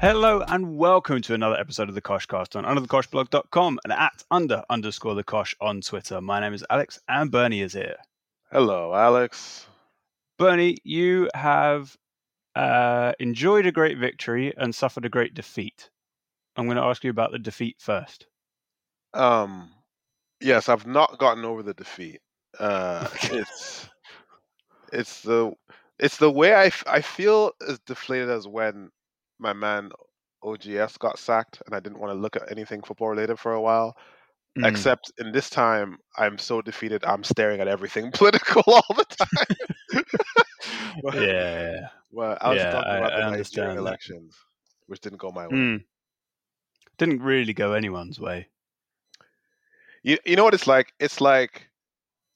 Hello and welcome to another episode of the Koshcast on underthekoshblog.com and at under underscore the Kosh on Twitter. My name is Alex and Bernie is here. Hello, Alex. Bernie, you have uh, enjoyed a great victory and suffered a great defeat. I'm going to ask you about the defeat first. Um, yes, I've not gotten over the defeat. Uh, it's it's the it's the way I, f- I feel as deflated as when my man OGS got sacked and I didn't want to look at anything football related for a while. Mm. Except in this time, I'm so defeated. I'm staring at everything political all the time. But- yeah. Well, I was Yeah, talking about I the understand Nigerian elections, which didn't go my way. Mm. Didn't really go anyone's way. You you know what it's like? It's like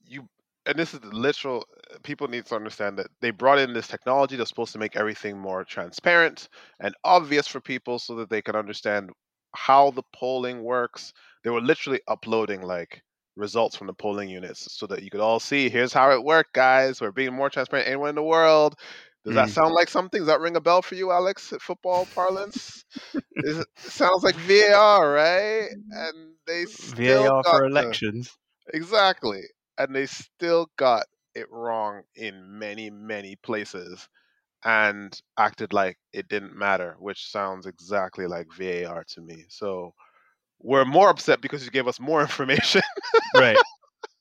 you and this is the literal people need to understand that they brought in this technology that's supposed to make everything more transparent and obvious for people so that they can understand how the polling works. They were literally uploading like results from the polling units so that you could all see here's how it worked, guys. We're being more transparent anywhere in the world. Does that Mm. sound like something? Does that ring a bell for you, Alex, at football parlance? Is it, sounds like VAR, right? And they still VAR got for the- elections. Exactly. And they still got it wrong in many, many places and acted like it didn't matter, which sounds exactly like VAR to me. So we're more upset because you gave us more information. right.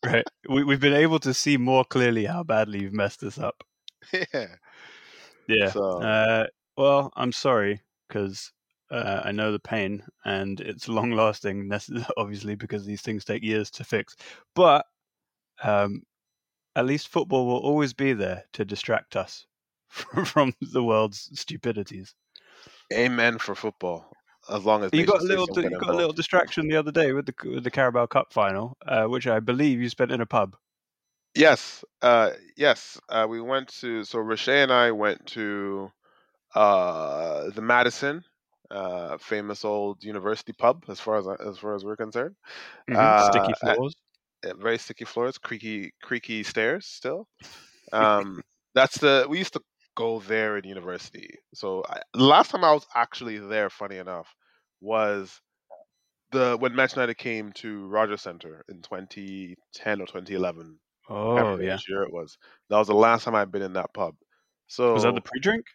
Right. We, we've been able to see more clearly how badly you've messed this up. yeah. Yeah. So Uh, well, I'm sorry because uh, I know the pain and it's long lasting, obviously, because these things take years to fix. But um, at least football will always be there to distract us from, the world's stupidities. amen for football. As long as You got a little, you got a little distraction the other day with the with the Carabao Cup final, uh, which I believe you spent in a pub. Yes, uh, yes. Uh, we went to so Roche and I went to uh, the Madison, uh, famous old university pub, as far as as far as we're concerned. Mhm. Sticky Uh, uh, floors. Very sticky floors, creaky creaky stairs. Still, um, that's the we used to go there in university. So I, the last time I was actually there, funny enough, was the when Manchester United came to Rogers Center in 2010 or 2011. Oh yeah. year it was. That was the last time I'd been in that pub. So Was that the pre-drink?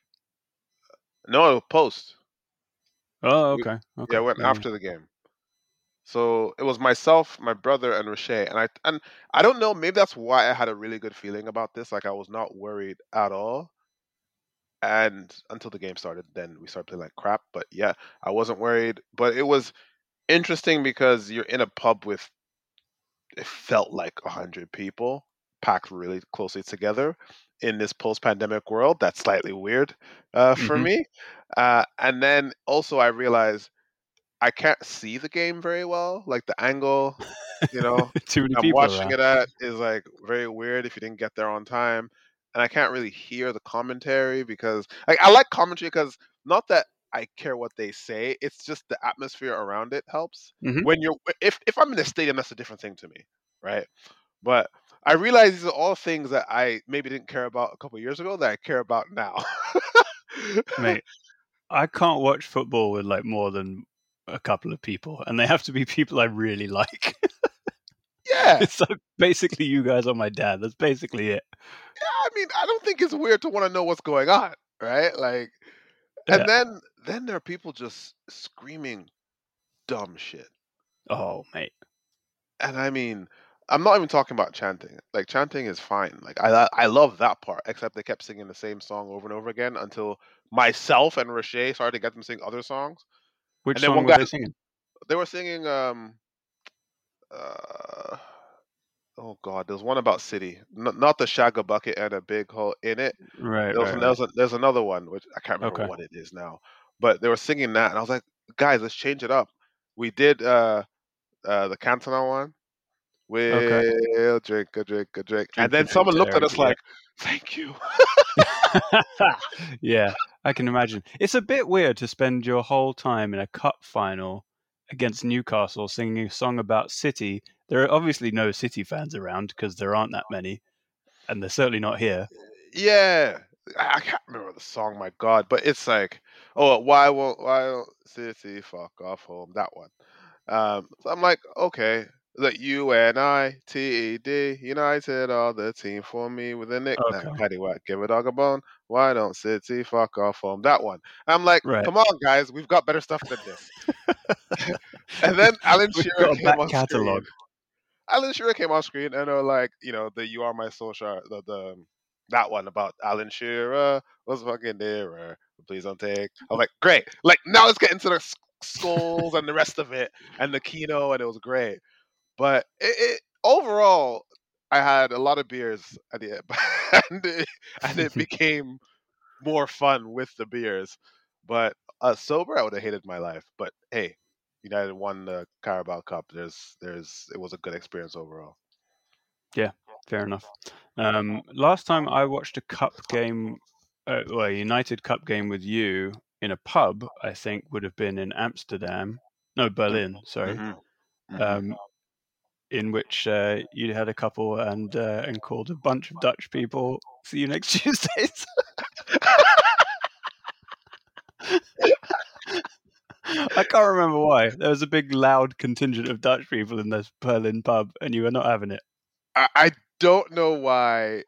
no post. Oh, okay. okay. Yeah, I went after the game. So it was myself, my brother, and Roche, and I and I don't know. Maybe that's why I had a really good feeling about this. Like I was not worried at all. And until the game started, then we started playing like crap. But yeah, I wasn't worried. But it was interesting because you're in a pub with it felt like a hundred people packed really closely together in this post-pandemic world. That's slightly weird uh, for Mhm. me. Uh, and then also I realized I can't see the game very well. Like the angle, you know, I'm watching it at is like very weird if you didn't get there on time. And I can't really hear the commentary because like I like commentary because not that I care what they say, it's just the atmosphere around it helps. Mhm. When you're if if I'm in a stadium, that's a different thing to me, right? But I realize these are all things that I maybe didn't care about a couple years ago that I care about now. Mate, I can't watch football with like more than a couple of people, and they have to be people I really like. yeah, it's like basically you guys are my dad. That's basically it. Yeah, I mean, I don't think it's weird to want to know what's going on, right? Like, and Yeah. then then there are people just screaming dumb shit, Oh, mate. and I mean, I'm not even talking about chanting. Like, chanting is fine. Like, I I love that part, except they kept singing the same song over and over again until myself and Roche started to get them to sing other songs. Which And then song one were guy- they singing? They were singing, um, uh, oh god, there's one about city, N- not the Shagga bucket and a big hole in it. Right, There was, right, there's, a, there's another one which I can't remember Okay. what it is now, but they were singing that, and I was like, guys, let's change it up. We did uh, uh, the Cantona one. We'll Okay. drink a drink a drink, Drink and then someone looked at us like, "Thank you." yeah, I can imagine. It's a bit weird to spend your whole time in a cup final against Newcastle singing a song about City. There are obviously no City fans around because there aren't that many, and they're certainly not here. Yeah, I can't remember the song, my God, but it's like, oh, why won't why don't City fuck off home? That one. Um, so I'm like, okay, the U N I T E D United all the team for me with a nickname. Okay. Paddy White, give a dog a bone. Why don't City fuck off home? That one. I'm like, Right. come on, guys, we've got better stuff than this. and then Alan Shearer came on screen. Alan Shearer came on screen and were like, you know, the "You Are My Solskjaer," the the um, that one about Alan Shearer was fucking there. Please don't take. I'm like, great. Like now let's get into the Scholes and the rest of it and the Keano, and it was great. But it, it overall, I had a lot of beers at the end, and it, and it became more fun with the beers. But uh, sober, I would have hated my life. But hey, United won the Carabao Cup. There's, there's, it was a good experience overall. Yeah, fair enough. Um, last time I watched a cup game, uh, well, a United Cup game with you in a pub, I think would have been in Amsterdam. No, Berlin. Sorry. Mhm. Mhm. Um, in which uh, you had a couple and uh, and called a bunch of Dutch people. See you next Tuesday. I can't remember why. There was a big, loud contingent of Dutch people in this Berlin pub, and you were not having it. I, I don't know why.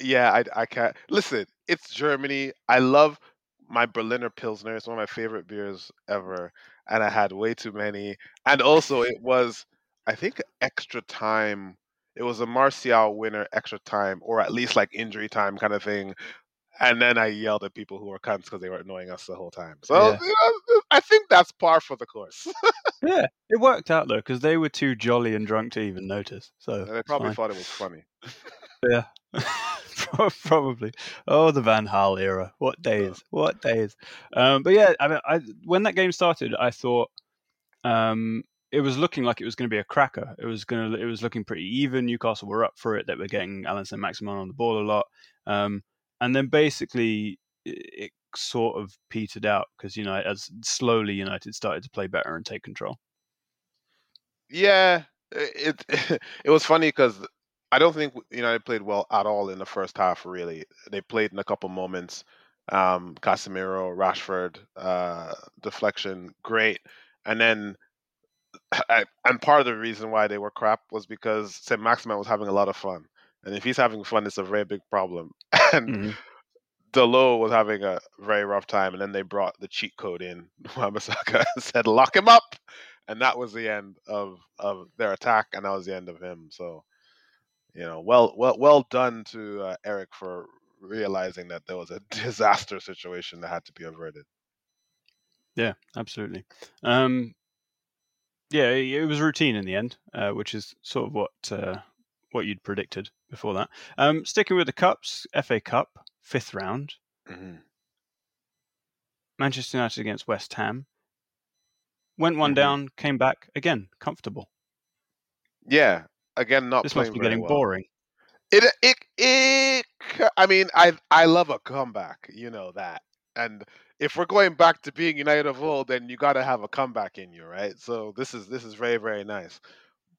Yeah, I, I can't. Listen, it's Germany. I love my Berliner Pilsner. It's one of my favorite beers ever. And I had way too many. And also, it was, I think, extra time. It was a Martial winner, extra time, or at least like injury time kind of thing. And then I yelled at people who were cunts because they were annoying us the whole time. So Yeah. you know, I think that's par for the course. Yeah, it worked out though because they were too jolly and drunk to even notice. So they probably fine. thought it was funny. Yeah, probably. Oh, the Van Gaal era. What days? What days? Um, but yeah, I mean, I, when that game started, I thought um, it was looking like it was going to be a cracker. It was going to. It was looking pretty even. Newcastle were up for it. They were getting Allan Maximin on the ball a lot, um, and then basically it, it sort of petered out because United, as slowly United started to play better and take control. Yeah, it it, it was funny because I don't think United played well at all in the first half. Really, they played in a couple moments. Um, Casemiro, Rashford, uh, deflection, great, and then I, and part of the reason why they were crap was because St. Maximin was having a lot of fun, and if he's having fun, it's a very big problem. And Mhm. Dalot was having a very rough time, and then they brought the cheat code in. Wan-Bissaka said, "Lock him up," and that was the end of of their attack, and that was the end of him. So, you know, well, well, well done to uh, Eric for realizing that there was a disaster situation that had to be averted. Yeah, absolutely. Um, yeah, it was routine in the end, uh, which is sort of what uh, what you'd predicted before that. Um, sticking with the cups, FA Cup, fifth round, Mhm. Manchester United against West Ham. Went one Mhm. down, came back again, comfortable. Yeah, again, not This playing must be getting well. boring. It, it, it. I mean, I, I love a comeback. You know that. And if we're going back to being United of old, then you got to have a comeback in you, right? So this is this is very very nice.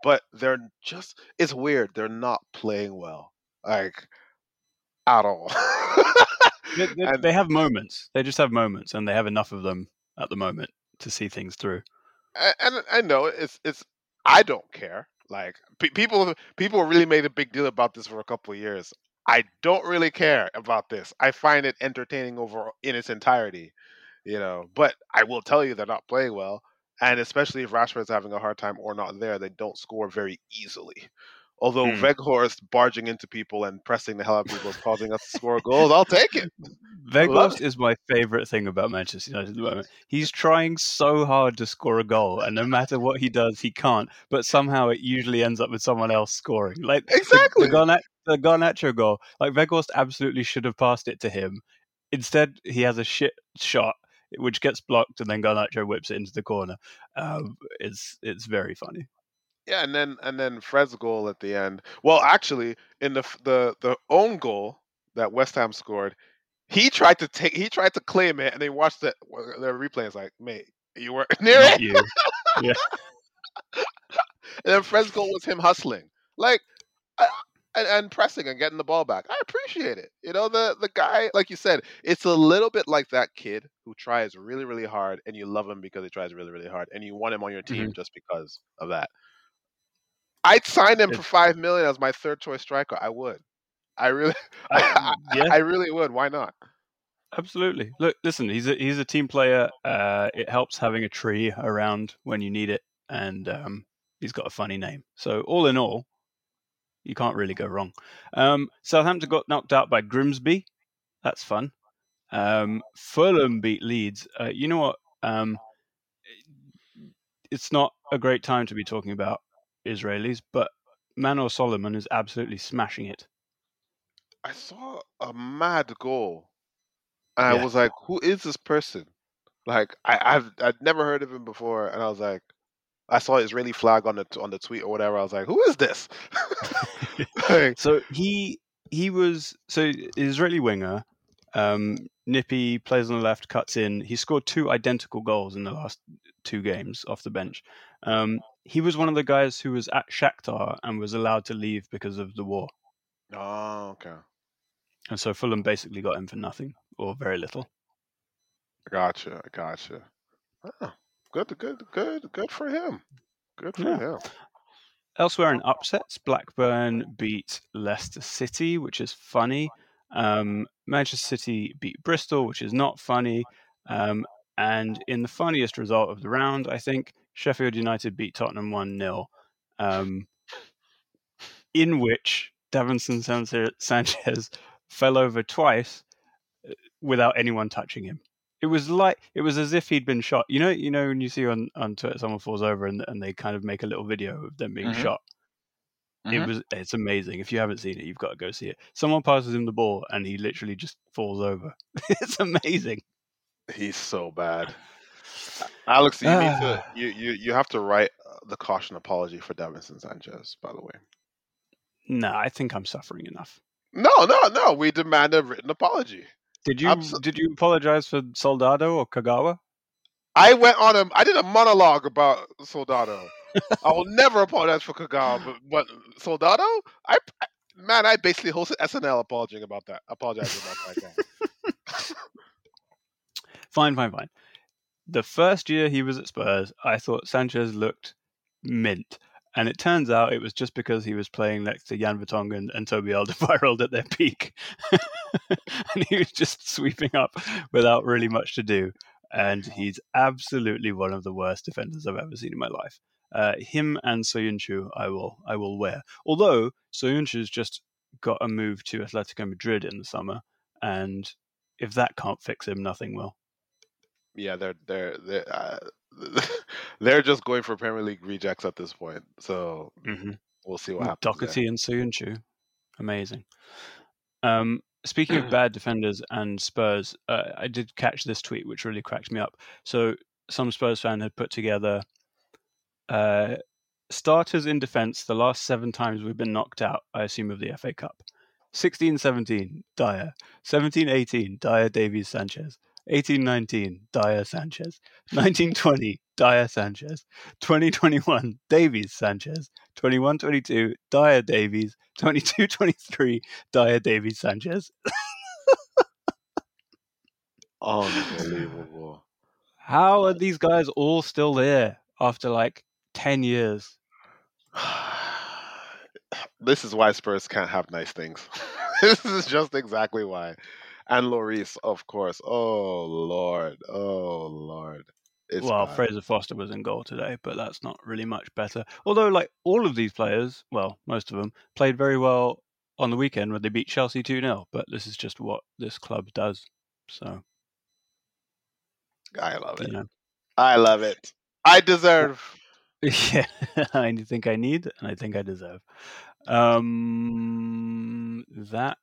But they're just. It's weird. They're not playing well, like at all. They, they, and they have moments. They just have moments, and they have enough of them at the moment to see things through. and, and I know it's it's. I don't care. Like pe- people people really made a big deal about this for a couple of years. I don't really care about this. I find it entertaining over in its entirety, you know. But I will tell you they're not playing well, and especially if Rashford's having a hard time or not there, they don't score very easily. Although Hmm. Weghorst barging into people and pressing the hell out of people is causing us to score goals, I'll take it. Weghorst is my favourite thing about Manchester United at the moment. He's trying so hard to score a goal, and no matter what he does, he can't. But somehow it usually ends up with someone else scoring. Like the, Exactly. the, Garna- the Garnacho goal, like Weghorst absolutely should have passed it to him. Instead, he has a shit shot which gets blocked, and then Garnacho whips it into the corner. Um, it's it's very funny. Yeah, and then and then Fred's goal at the end. Well, actually, in the the the own goal that West Ham scored, he tried to take he tried to claim it, and they watched the the replay. It's like, mate, you were near Not it. you. And then Fred's goal was him hustling. Like, I, and, and pressing and getting the ball back. I appreciate it. You know, the the guy, like you said, it's a little bit like that kid who tries really, really hard, and you love him because he tries really, really hard, and you want him on your team Mhm. just because of that. I'd sign him for five million as my third choice striker. I would. I really, I- I, yeah. I really would. Why not? Absolutely. Look, listen, he's a he's a team player. Uh, it helps having a tree around when you need it, and um, he's got a funny name. So all in all, you can't really go wrong. Um, Southampton got knocked out by Grimsby. That's fun. Um, Fulham beat Leeds. Uh, you know what? Um, it's not a great time to be talking about Israelis, but Manor Solomon is absolutely smashing it. I saw a mad goal, and I was like, "Who is this person?" Like, I, I've I'd never heard of him before, and I was like, I saw Israeli flag on the on the tweet or whatever. I was like, "Who is this?" like, So he he was so Israeli winger. Um, Nippy plays on the left, cuts in. He scored two identical goals in the last two games off the bench. Um, he was one of the guys who was at Shakhtar and was allowed to leave because of the war, oh, okay, and so Fulham basically got him for nothing or very little. gotcha, gotcha. Oh, good, good, good, good for him. Good for Yeah. him. Elsewhere in upsets, Blackburn beat Leicester City, which is funny. Um, Manchester City beat Bristol, which is not funny. Um, and in the funniest result of the round, I think Sheffield United beat Tottenham 1 0, um, in which Davinson Sanchez fell over twice uh, without anyone touching him. It was like it was as if he'd been shot. You know, you know when you see on, on Twitter someone falls over and, and they kind of make a little video of them being Mhm. shot. It Mhm. was it's amazing. If you haven't seen it, you've got to go see it. Someone passes him the ball and he literally just falls over. it's amazing. He's so bad. Alex, you need to Ah. you, you you have to write uh, the caution apology for Davinson Sanchez. By the way, No, I think I'm suffering enough. no, no, no. We demand a written apology. Did you Abso- did you apologize for Soldado or Kagawa? I went on a I did a monologue about Soldado. I will never apologize for Kagawa, but, but Soldado, I, I man, I basically hosted SNL apologizing about that. Apologizing about that guy. Fine, fine, fine. The first year he was at Spurs, I thought Sanchez looked mint. And it turns out it was just because he was playing next to Jan Vertonghen and Toby Alderweireld at their peak. and he was just sweeping up without really much to do. And he's absolutely one of the worst defenders I've ever seen in my life. Uh, him and Soyuncu, I will, I will wear. Although Soyuncu's just got a move to Atletico Madrid in the summer, and if that can't fix him, nothing will. Yeah, they're they're they're uh, they're just going for Premier League rejects at this point. So Mm-hmm. we'll see what happens. there. Doherty and Soyuncu, amazing. Um, speaking of bad defenders and Spurs, uh, I did catch this tweet which really cracked me up. So some Spurs fan had put together uh, starters in defence the last seven times we've been knocked out. I assume of the FA Cup. 16-17, Dier. 17-18, Dier Davies Sanchez. 18-19, Dier Sanchez. 19-20, Dier Sanchez. 2021, Davies Sanchez. 21-22, Dier Davies. 22-23, Dier Davies Sanchez. Unbelievable. How are these guys all still there after like 10 years? this is why Spurs can't have nice things. this is just exactly why. And Loris, of course. Oh Lord. Oh Lord. It's well, bad. Fraser Forster was in goal today, but that's not really much better. Although, like all of these players, well, most of them played very well on the weekend when they beat Chelsea 2 0. But this is just what this club does. So, I love you it. know. I love it. I deserve. Yeah, I think I need and I think I deserve. Um, that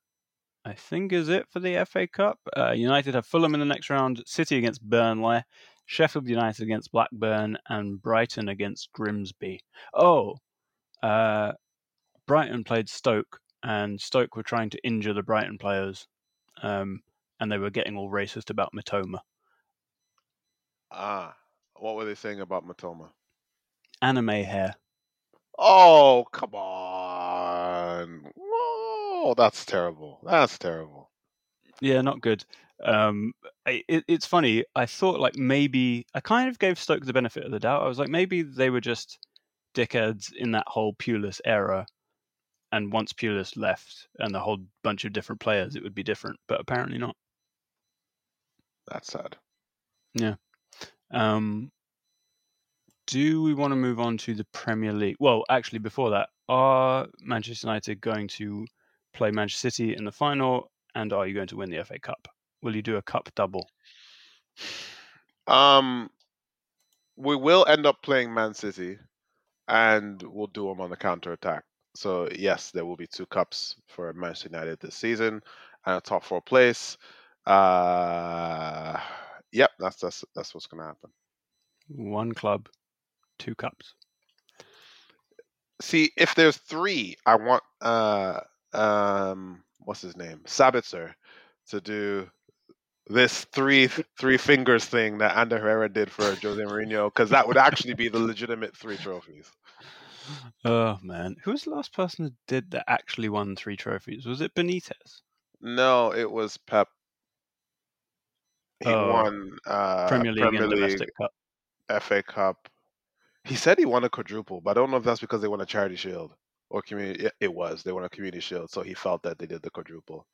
I think is it for the FA Cup. Uh, United have Fulham in the next round, City against Burnley, Sheffield United against Blackburn, and Brighton against Grimsby. Oh, uh, Brighton played Stoke, and Stoke were trying to injure the Brighton players, um, and they were getting all racist about Mitoma. Ah, what were they saying about Mitoma? Anime hair. Oh, come on. Oh, that's terrible. That's terrible. Yeah, not good. Um, it, it's funny. I thought like maybe I kind of gave Stoke the benefit of the doubt. I was like maybe they were just dickheads in that whole Pulis era, and once Pulis left and the whole bunch of different players, it would be different. But apparently not. That's sad. Yeah. Um, do we want to move on to the Premier League? Well, actually, before that, are Manchester United going to play Manchester City in the final, and are you going to win the FA Cup? Will you do a cup double? Um, we will end up playing Man City, and we'll do them on the counter attack. So yes, there will be two cups for Manchester United this season, and a top four place. Uh, yep, that's that's that's what's going to happen. One club, two cups. See, if there's three, I want uh um what's his name Sabitzer to do this three three fingers thing that Ander Herrera did for Jose Mourinho because that would actually be the legitimate three trophies. Oh man, who was the last person that did that actually won three trophies? Was it Benitez? No, it was Pep. He Oh, won uh, Premier League Premier and League, domestic cup. FA Cup. He said he won a quadruple, but I don't know if that's because they won a charity shield or community. It was they won a community shield, so he felt that they did the quadruple.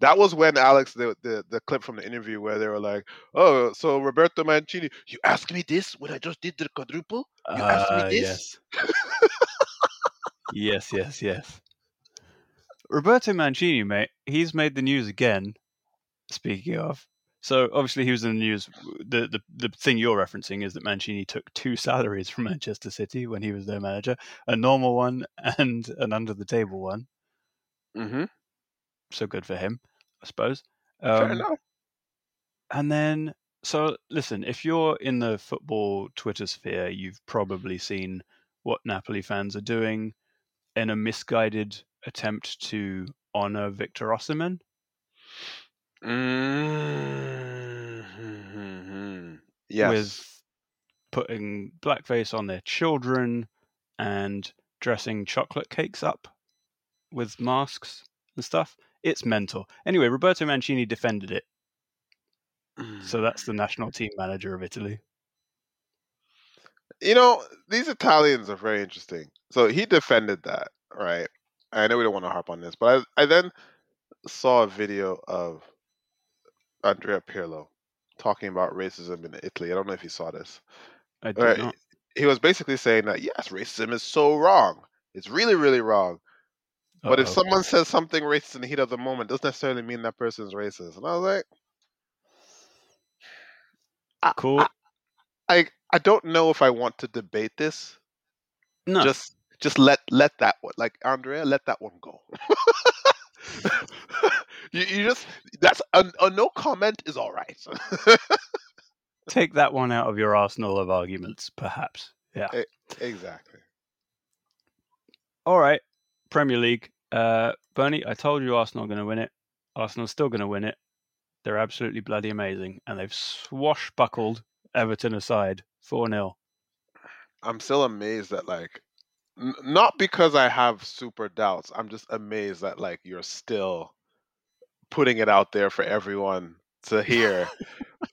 That was when Alex the, the the clip from the interview where they were like, "Oh, so Roberto Mancini, you asked me this when I just did the quadruple. You asked me Ah, this?" yes. yes, yes, yes. Roberto Mancini, mate, he's made the news again. Speaking of, so obviously he was in the news. The, the the thing you're referencing is that Mancini took two salaries from Manchester City when he was their manager, a normal one and an under the table one. Mm-hmm. So good for him, I suppose. Fair Um, enough. And then, so listen, if you're in the football Twitter sphere, you've probably seen what Napoli fans are doing in a misguided attempt to honor Victor Osimhen. Mm-hmm. Yes. with putting blackface on their children and dressing chocolate cakes up with masks and stuff. It's mental. Anyway, Roberto Mancini defended it, so that's the national team manager of Italy. You know, these Italians are very interesting. So he defended that, right? I know we don't want to harp on this, but I, I then saw a video of Andrea Pirlo talking about racism in Italy. I don't know if you saw this. I did Right. not. He was basically saying that yes, racism is so wrong. It's really, really wrong. But if someone says something racist in the heat of the moment, doesn't necessarily mean that person's racist. And I was like, I, cool, I, I, I don't know if I want to debate this. no, Just just let let that one like Andrea, let that one go. you, you just that's a, a no comment is all right. take that one out of your arsenal of arguments, perhaps. Yeah. exactly. All right, Premier League. Uh, Bernie, I told you Arsenal are going to win it. Arsenal's still going to win it. They're absolutely bloody amazing, and they've swashbuckled Everton aside, four 0 I'm still amazed that like not because I have super doubts. I'm just amazed that like you're still putting it out there for everyone to hear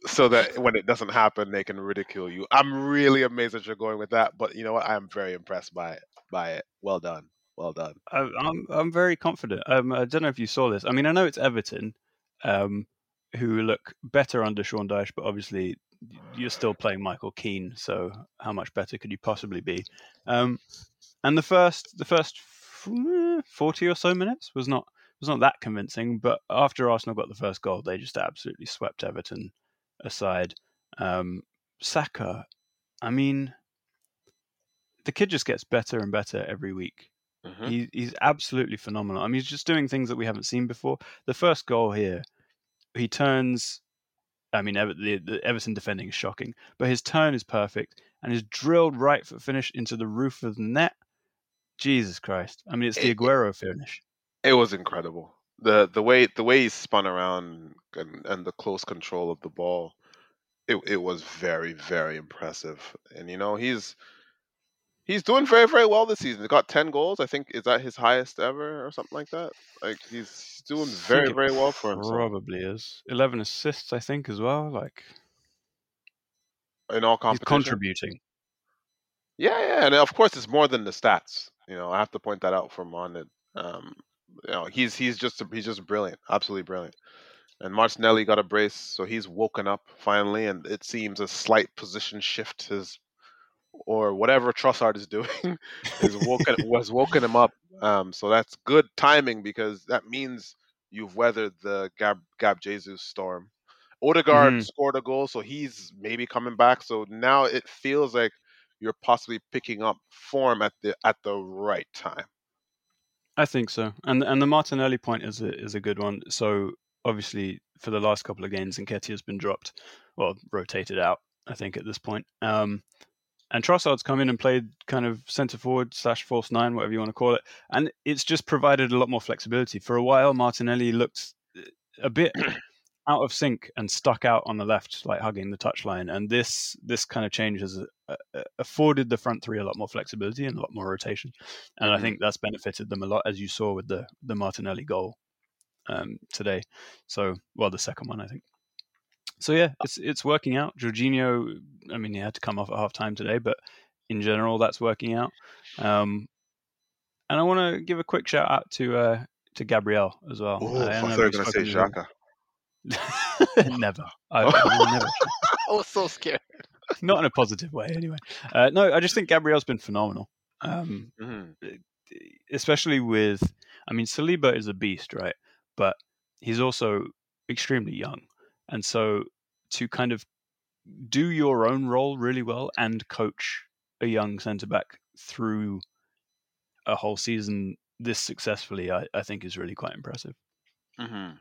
so that when it doesn't happen they can ridicule you. I'm really amazed that you're going with that, but you know what? I'm very impressed by it. By it. Well done. Well done. I, I'm I'm very confident. Um, I don't know if you saw this. I mean, I know it's Everton, um, who look better under Sean Dyche, but obviously you're still playing Michael Keane, so how much better could you possibly be? Um, and the first the first forty or so minutes was not was not that convincing, but after Arsenal got the first goal, they just absolutely swept Everton aside. Um, Saka, I mean, the kid just gets better and better every week. Mhm. He, he's absolutely phenomenal. I mean, he's just doing things that we haven't seen before. The first goal here, he turns. I mean, Ever, the, the Everton defending is shocking, but his turn is perfect and is drilled right foot finish into the roof of the net. Jesus Christ! I mean, it's the It- it- Aguero finish. It was incredible. The the way the way he spun around and, and the close control of the ball, it it was very very impressive. And you know he's He's doing very, very well this season. He got ten goals. I think is that his highest ever or something like that. Like he's, doing very, very well for himself. Probably is eleven assists, I think, as well. Like in all he's contributing. Yeah, yeah, and of course it's more than the stats. You know, I have to point that out from on it. Um, you know, he's he's just he's just brilliant, absolutely brilliant. And Martinelli got a brace, so he's woken up finally, and it seems a slight position shift has, or whatever Trossard is doing, is woken was woken him up. Um, so that's good timing because that means you've weathered the Gab Gab Jesus storm. Odegaard Mhm. scored a goal, so he's maybe coming back. So now it feels like you're possibly picking up form at the at the right time. I think so, and and the Martinelli point is a is a good one. So obviously, for the last couple of games, Nketiah's been dropped, well, rotated out. I think at this point, um, and Trossard's come in and played kind of centre forward slash false nine, whatever you want to call it, and it's just provided a lot more flexibility. For a while, Martinelli looked a bit out of sync and stuck out on the left, like hugging the touchline. And this this kind of change has uh, uh, afforded the front three a lot more flexibility and a lot more rotation. And I Mhm. think that's benefited them a lot, as you saw with the the Martinelli goal um, today. So, well, the second one, I think. So yeah, it's it's working out. Jorginho, I mean, he had to come off at half time today, but in general, that's working out. Um, and I want to give a quick shout out to uh, to Gabriel as well. Oh, Uh, I I thought you were going to say Xhaka. never. I, I never. I was so scared. Not in a positive way, anyway. Uh, no, I just think Gabriel's been phenomenal. Um, Mhm. especially with, I mean, Saliba is a beast, right? But he's also extremely young, and so to kind of do your own role really well and coach a young centre back through a whole season this successfully, I, I think is really quite impressive. hmm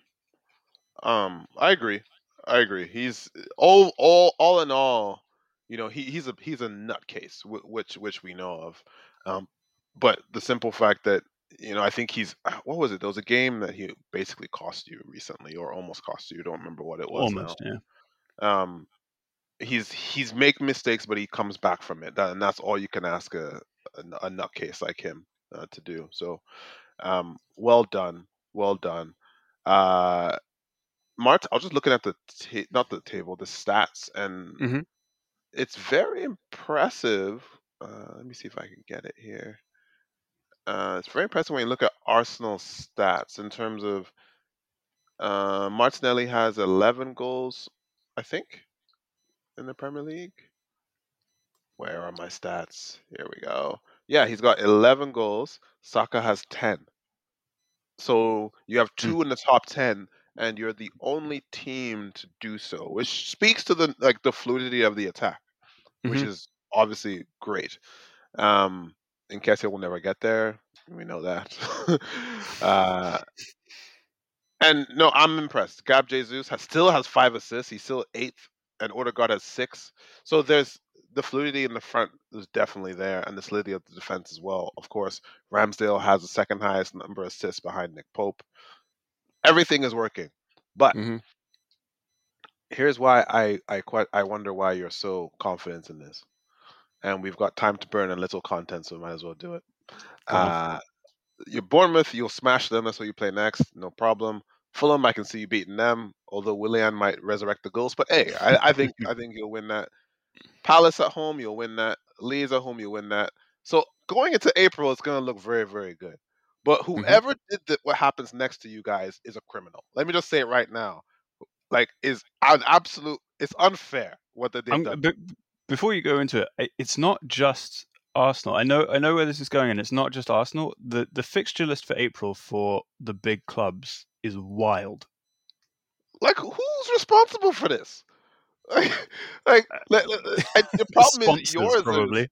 Um, I agree. I agree. He's all, all, all in all. You know, he, he's a he's a nutcase, which which we know of. Um, but the simple fact that you know, I think he's what was it? There was a game that he basically cost you recently, or almost cost you. Don't remember what it was. Almost, yeah. Um, he's he's making mistakes, but he comes back from it, that, and that's all you can ask a a, a nutcase like him uh, to do. So, um, well done, well done. Uh, Mart, I was just looking at the ta- not the table, the stats, and Mhm. it's very impressive. Uh, let me see if I can get it here. Uh, it's very impressive when you look at Arsenal stats in terms of uh, Martinelli has 11 goals, I think, in the Premier League. Where are my stats? Here we go. Yeah, he's got 11 goals. Saka has 10. So you have Hmm. two in the top 10 and you're the only team to do so, which speaks to the like the fluidity of the attack, which Mhm. is obviously great. Um Nketiah will never get there. We know that. uh and no, I'm impressed. Gab Jesus has still has five assists. He's still eighth, and Odegaard has six. So there's the fluidity in the front is definitely there, and the solidity of the defense as well. Of course, Ramsdale has the second highest number of assists behind Nick Pope. Everything is working, but Mhm. here's why I I quite I wonder why you're so confident in this. And we've got time to burn and little content, so we might as well do it. On. Uh, your Bournemouth, you'll smash them. That's what you play next. No problem. Fulham, I can see you beating them. Although Willian might resurrect the goals, but hey, I, I think I think you'll win that. Palace at home, you'll win that. Leeds at home, you'll win that. So going into April, it's going to look very very good. But mm-hmm. whoever did the, what happens next to you guys is a criminal. Let me just say it right now. Like is an absolute. It's unfair what they've I'm, done. but before you go into it, it's not just Arsenal. I know I know where this is going, and it's not just Arsenal. the The fixture list for April for the big clubs is wild. Like who's responsible for this? Like, like uh, let- and the problem is yours is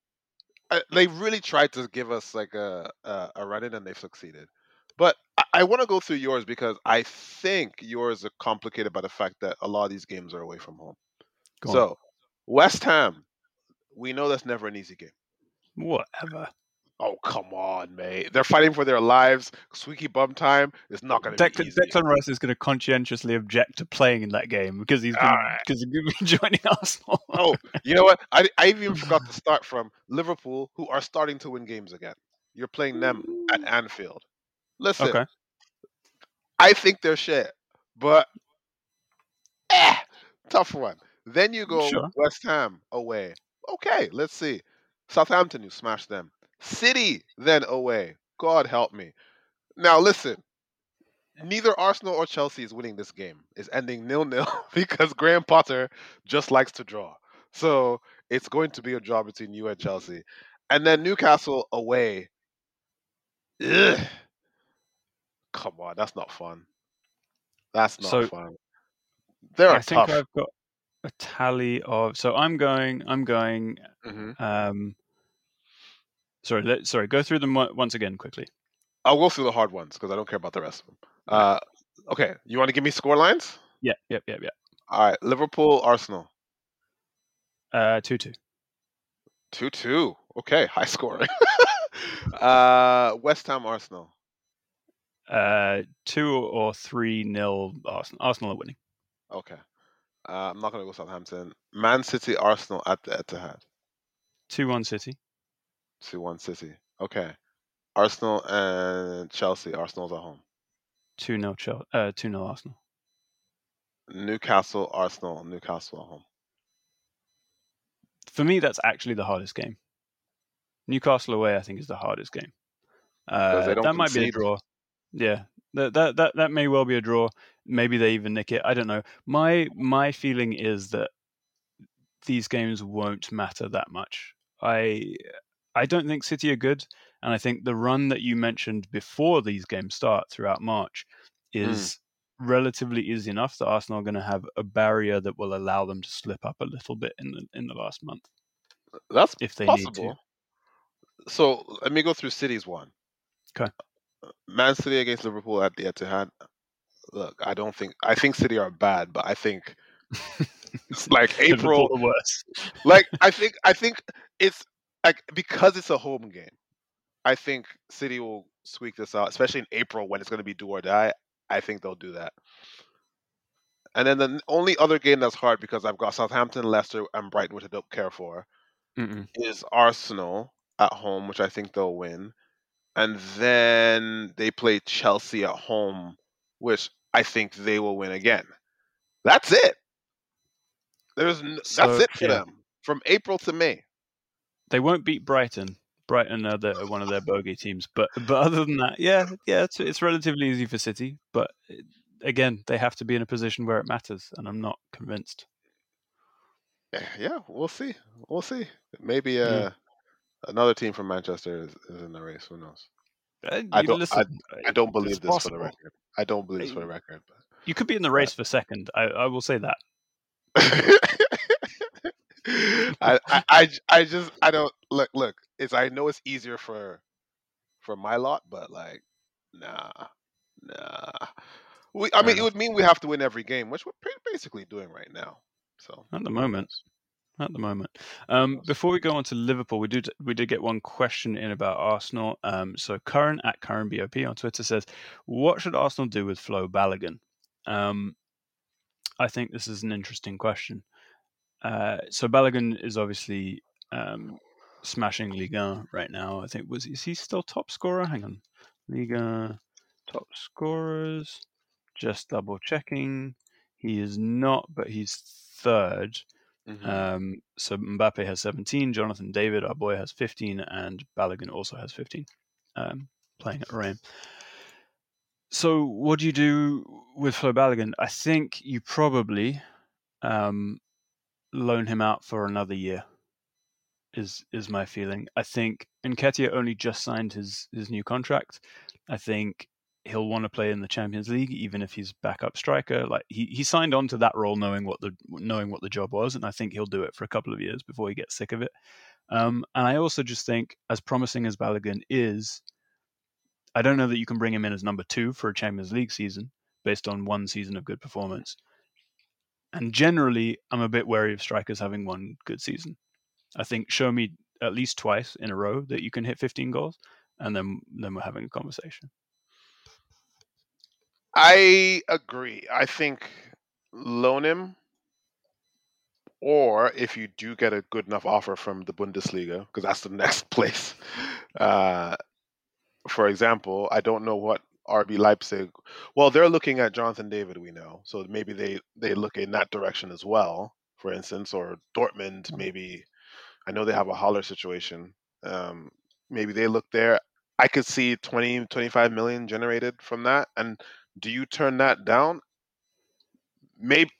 I, they really tried to give us like a a, a run in and they've succeeded. But I, I want to go through yours because I think yours are complicated by the fact that a lot of these games are away from home. Go on. so West Ham, we know that's never an easy game. Whatever. Oh come on, mate! They're fighting for their lives. Squeaky bum time is not going to be Declan, easy. Declan Rice is going to conscientiously object to playing in that game because he's been, because he's be joining Arsenal. Oh, you know what? I, I even forgot to start from Liverpool, who are starting to win games again. You're playing them at Anfield. Listen, okay. I think they're shit, but eh, tough one. Then you go Sure. West Ham away. Okay, let's see. Southampton, you smash them. City, then away. God help me. Now listen. Neither Arsenal or Chelsea is winning this game. It's ending nil nil because Graham Potter just likes to draw. So it's going to be a draw between you and Chelsea. And then Newcastle away. Ugh. Come on, that's not fun. That's not So, fun. They're I think tough. I've got a tally of. So I'm going. I'm going. hmm Um, sorry. Let, sorry. Go through them once again quickly. I'll go through the hard ones because I don't care about the rest of them. Uh, okay, you want to give me score lines? Yeah. Yep. Yep. Yep. All right, Liverpool, Arsenal, Uh, two two. two two. Okay, high scoring. uh, West Ham, Arsenal, Uh, two or three nil. Arsenal. Arsenal are winning. okay. Uh, I'm not gonna go Southampton. Man City, Arsenal at the Etihad, Two one City. Two one City. Okay, Arsenal and Chelsea. Arsenal's at home. Two nil. Chel- uh, two nil Arsenal. Newcastle, Arsenal, Newcastle at home. For me, that's actually the hardest game. Newcastle away, I think, is the hardest game. Uh, that might be a draw. Yeah, that, that that that may well be a draw. Maybe they even nick it. I don't know. My my feeling is that these games won't matter that much. I I don't think City are good, and I think the run that you mentioned before these games start throughout March mm. is relatively easy enough that Arsenal are going to have a barrier that will allow them to slip up a little bit in the in the last month That's if they need to. So let me go through City's one. 'Kay. Uh, Man City against Liverpool at the Etihad. Look, I don't think I think City are bad, but I think like April, Liverpool are worse. like I think I think it's like because it's a home game. I think City will squeak this out, especially in April when it's going to be do or die. I think they'll do that. And then the only other game that's hard because I've got Southampton, Leicester, and Brighton, which I don't care for, Mm-mm. is Arsenal at home, which I think they'll win. And then they play Chelsea at home, which I think they will win again. That's it. There's n- So, that's it for yeah. them from April to May. They won't beat Brighton. Brighton are the, one of their bogey teams, but but other than that, yeah, yeah, it's it's relatively easy for City. But uh, again, they have to be in a position where it matters, and I'm not convinced. Eh, Yeah, we'll see. We'll see. Maybe uh, Yeah. another team from Manchester is, is in the race. Who knows? Uh, I don't- listen, I don't believe this for the record. I don't believe this for the record. You could be in the race for second. I, I will say that. I, I, I, I just I don't look look. It's I know it's easier for for my lot, but like nah, nah. We, I mean, it would mean we have to win every game, which we're basically doing right now. So At the moment. At the moment. Um, before we go on to Liverpool, we did we did get one question in about Arsenal. Um, so Curran at Curran BOP on Twitter says, "What should Arsenal do with Flo Balogun?" Um, I think this is an interesting question. Uh, so Balogun is obviously um, smashing Ligue 1 right now. I think was is he still top scorer? Hang on, Ligue 1 top scorers. Just double checking. He is not, but he's third. Mhm. Um, so Mbappe has 17, Jonathan David, our boy, has 15, and Balogun also has 15, um, playing at Rennes. So, what do you do with Flo Balogun? I think you probably um, loan him out for another year. Is is my feeling? I think Nketiah only just signed his his new contract. I think he'll want to play in the Champions League, even if he's backup striker. Like he, he signed on to that role knowing what the knowing what the job was, and I think he'll do it for a couple of years before he gets sick of it. Um, and I also just think, as promising as Balogun is, I don't know that you can bring him in as number two for a Champions League season based on one season of good performance. And generally, I'm a bit wary of strikers having one good season. I think show me at least twice in a row that you can hit 15 goals, and then then we're having a conversation. I agree. I think loan him, or if you do get a good enough offer from the Bundesliga, because that's the next place. Uh, for example, I don't know what RB Leipzig. Well, they're looking at Jonathan David. We know, so maybe they they look in that direction as well. For instance, or Dortmund. Maybe I know they have a Haller situation. Um, maybe they look there. I could see 20, 25 million generated from that. And do you turn that down? Maybe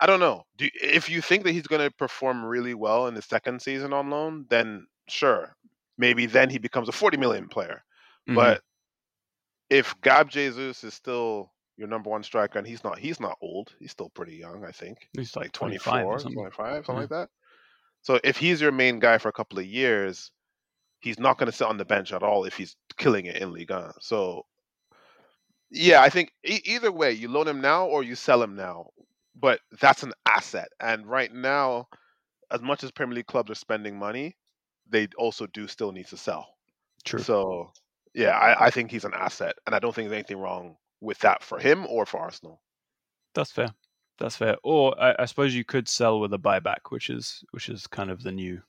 I don't know. Do if you think that he's going to perform really well in the second season on loan, then sure, maybe then he becomes a 40 million player. Mhm. But if Gab Jesus is still your number one striker, and he's not, he's not old. He's still pretty young, I think. he's like 24, 25 or something. 25, something Yeah. like that. So if he's your main guy for a couple of years, he's not going to sit on the bench at all if he's killing it in Liga. So yeah, I think e- either way, you loan him now or you sell him now, but that's an asset. And right now, as much as Premier League clubs are spending money, they also do still need to sell. True. So yeah, I, I think he's an asset, and I don't think there's anything wrong with that for him or for Arsenal. That's fair. That's fair. Or I, I suppose you could sell with a buyback, which is which is kind of the new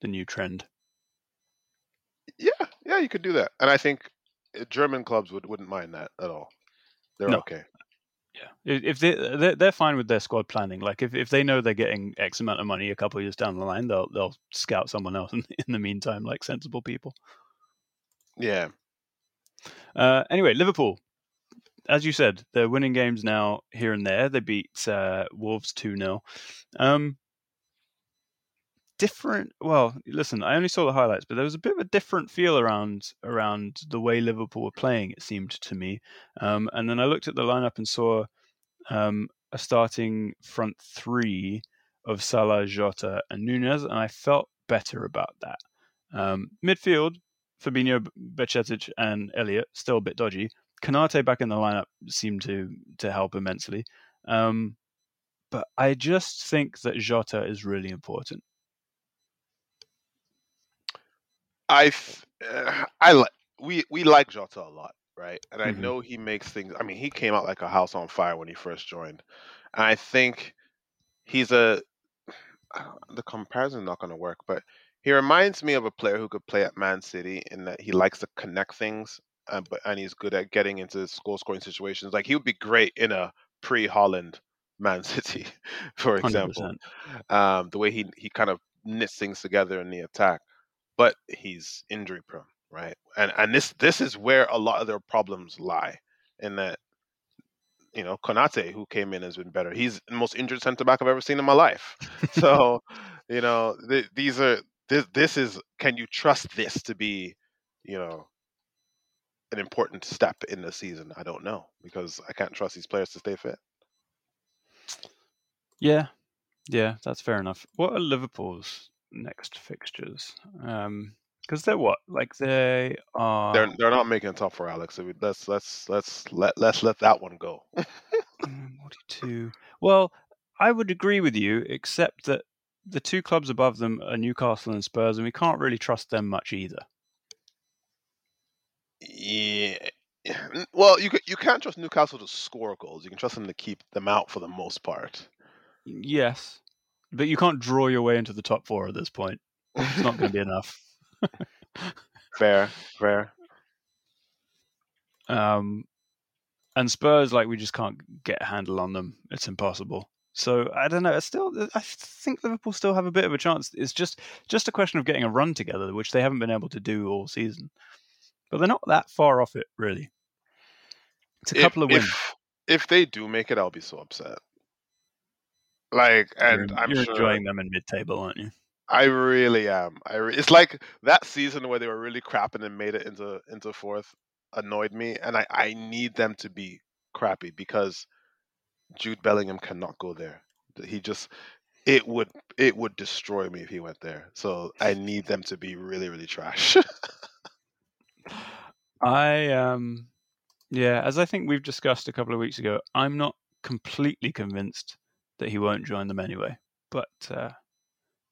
the new trend. Yeah, yeah, you could do that, and I think uh, German clubs would wouldn't mind that at all. They're No. okay. Yeah, if they they're, they're fine with their squad planning. Like if, if they know they're getting X amount of money a couple of years down the line, they'll they'll scout someone else in, in the meantime, like sensible people. Yeah, Uh, anyway, Liverpool, as you said, they're winning games now here and there. They beat uh, Wolves two 0 Um, different. Well, listen, I only saw the highlights, but there was a bit of a different feel around around the way Liverpool were playing. It seemed to me. Um, and then I looked at the lineup and saw um, a starting front three of Salah, Jota, and Nunez, and I felt better about that. Um, midfield, Fabinho, Bajcetic, and Elliott still a bit dodgy. Konate back in the lineup seemed to to help immensely. Um, but I just think that Jota is really important. I uh, I like we we like Jota a lot, right? And I Mhm. know he makes things. I mean, he came out like a house on fire when he first joined, and I think he's a. The comparison not going to work, but he reminds me of a player who could play at Man City in that he likes to connect things, uh, but and he's good at getting into goal scoring situations. Like he would be great in a pre Haaland Man City, for example um, the way he he kind of knits things together in the attack. But he's injury prone, right? And and this this is where a lot of their problems lie. In that, you know, Konate, who came in, has been better. He's the most injured centre back I've ever seen in my life. So, you know, th- these are this this is. Can you trust this to be, you know, an important step in the season? I don't know because I can't trust these players to stay fit. Yeah, yeah, that's fair enough. What are Liverpool's next fixtures? um Because they're what? Like they are. They're they're not making a top four, Alex. Let's let's let's let let's let that one go. Mm, 42. Well, I would agree with you, except that the two clubs above them are Newcastle and Spurs, and we can't really trust them much either. Yeah. Well, you ca- you can't trust Newcastle to score goals. You can trust them to keep them out for the most part. Yes, but you can't draw your way into the top four at this point. It's not going to be enough. fair, fair. Um, and Spurs, like we just can't get a handle on them. It's impossible. So I don't know. It's still, I think Liverpool still have a bit of a chance. It's just just a question of getting a run together, which they haven't been able to do all season. But they're not that far off it, really. It's a If, couple of wins. if if they do make it, I'll be so upset. Like, and you're I'm you're sure enjoying them in mid-table, aren't you? I really am. I re- it's like that season where they were really crapping and made it into into fourth annoyed me, and I I need them to be crappy because Jude Bellingham cannot go there. He just it would it would destroy me if he went there. So I need them to be really really trash. I um, yeah, as I think we've discussed a couple of weeks ago, I'm not completely convinced that he won't join them anyway. But uh,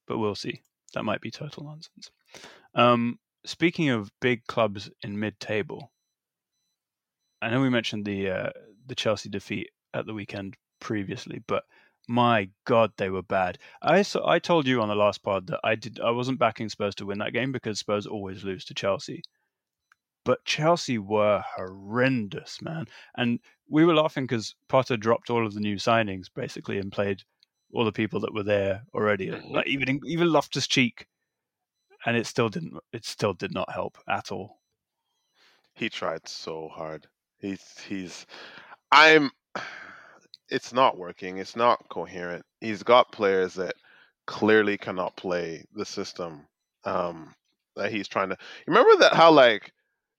but we'll see. that might be total nonsense. Um, speaking of big clubs in mid-table, I know we mentioned the uh, the Chelsea defeat at the weekend previously, but my God, they were bad. I so I told you on the last pod that I did I wasn't backing Spurs to win that game because Spurs always lose to Chelsea. But Chelsea were horrendous, man. And we were laughing because Potter dropped all of the new signings basically and played all the people that were there already. Mhm. Like even even Loftus Cheek, and it still didn't. It still did not help at all. He tried so hard. He's he's I'm it's not working. It's not coherent. He's got players that clearly cannot play the system um that he's trying to remember that how like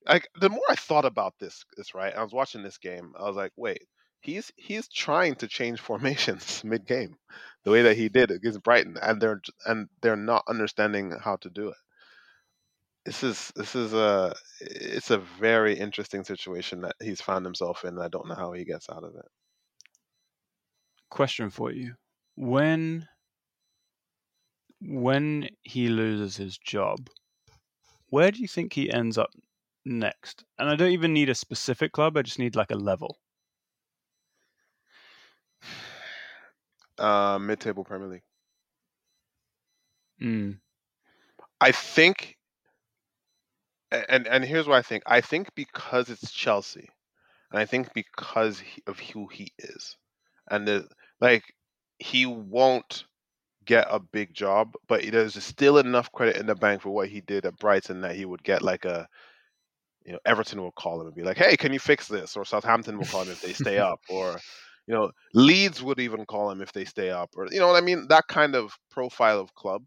like the more I thought about this this right, I was watching this game, I was like, wait, he's he's trying to change formations mid game, the way that he did against Brighton, and they're and they're not understanding how to do it. This is this is a it's a very interesting situation that he's found himself in. and I don't know how he gets out of it. Question for you: When when he loses his job, where do you think he ends up next? And I don't even need a specific club. I just need like a level. Uh, mid-table Premier League. Mm. I think, and and here's what I think. I think because it's Chelsea, and I think because he, of who he is, and the like, he won't get a big job, but there's still enough credit in the bank for what he did at Brighton that he would get like a, you know, Everton will call him and be like, "Hey, can you fix this?" Or Southampton will call him if they stay up, or you know, Leeds would even call him if they stay up, or you know what I mean. That kind of profile of club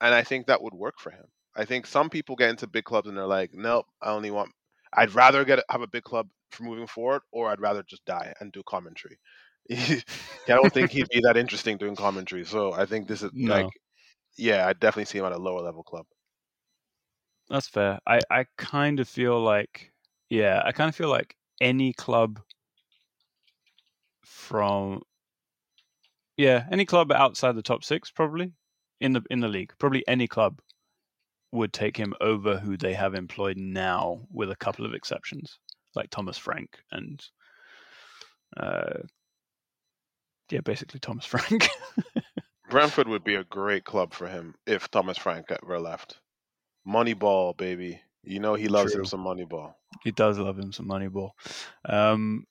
and I think that would work for him. I think some people get into big clubs and they're like, nope, I only want. I'd rather get have a big club for moving forward, or I'd rather just die and do commentary. I don't think he'd be that interesting doing commentary. So I think this is No. like, yeah, I definitely see him at a lower level club. That's fair. I, I kind of feel like, yeah, I kind of feel like any club from, yeah, any club outside the top six, probably in the in the league, probably any club would take him over who they have employed now, with a couple of exceptions, like Thomas Frank and, uh, yeah, basically Thomas Frank. Brentford would be a great club for him if Thomas Frank ever left. Moneyball, baby. You know he loves him some Moneyball. he does love him some Moneyball. Um,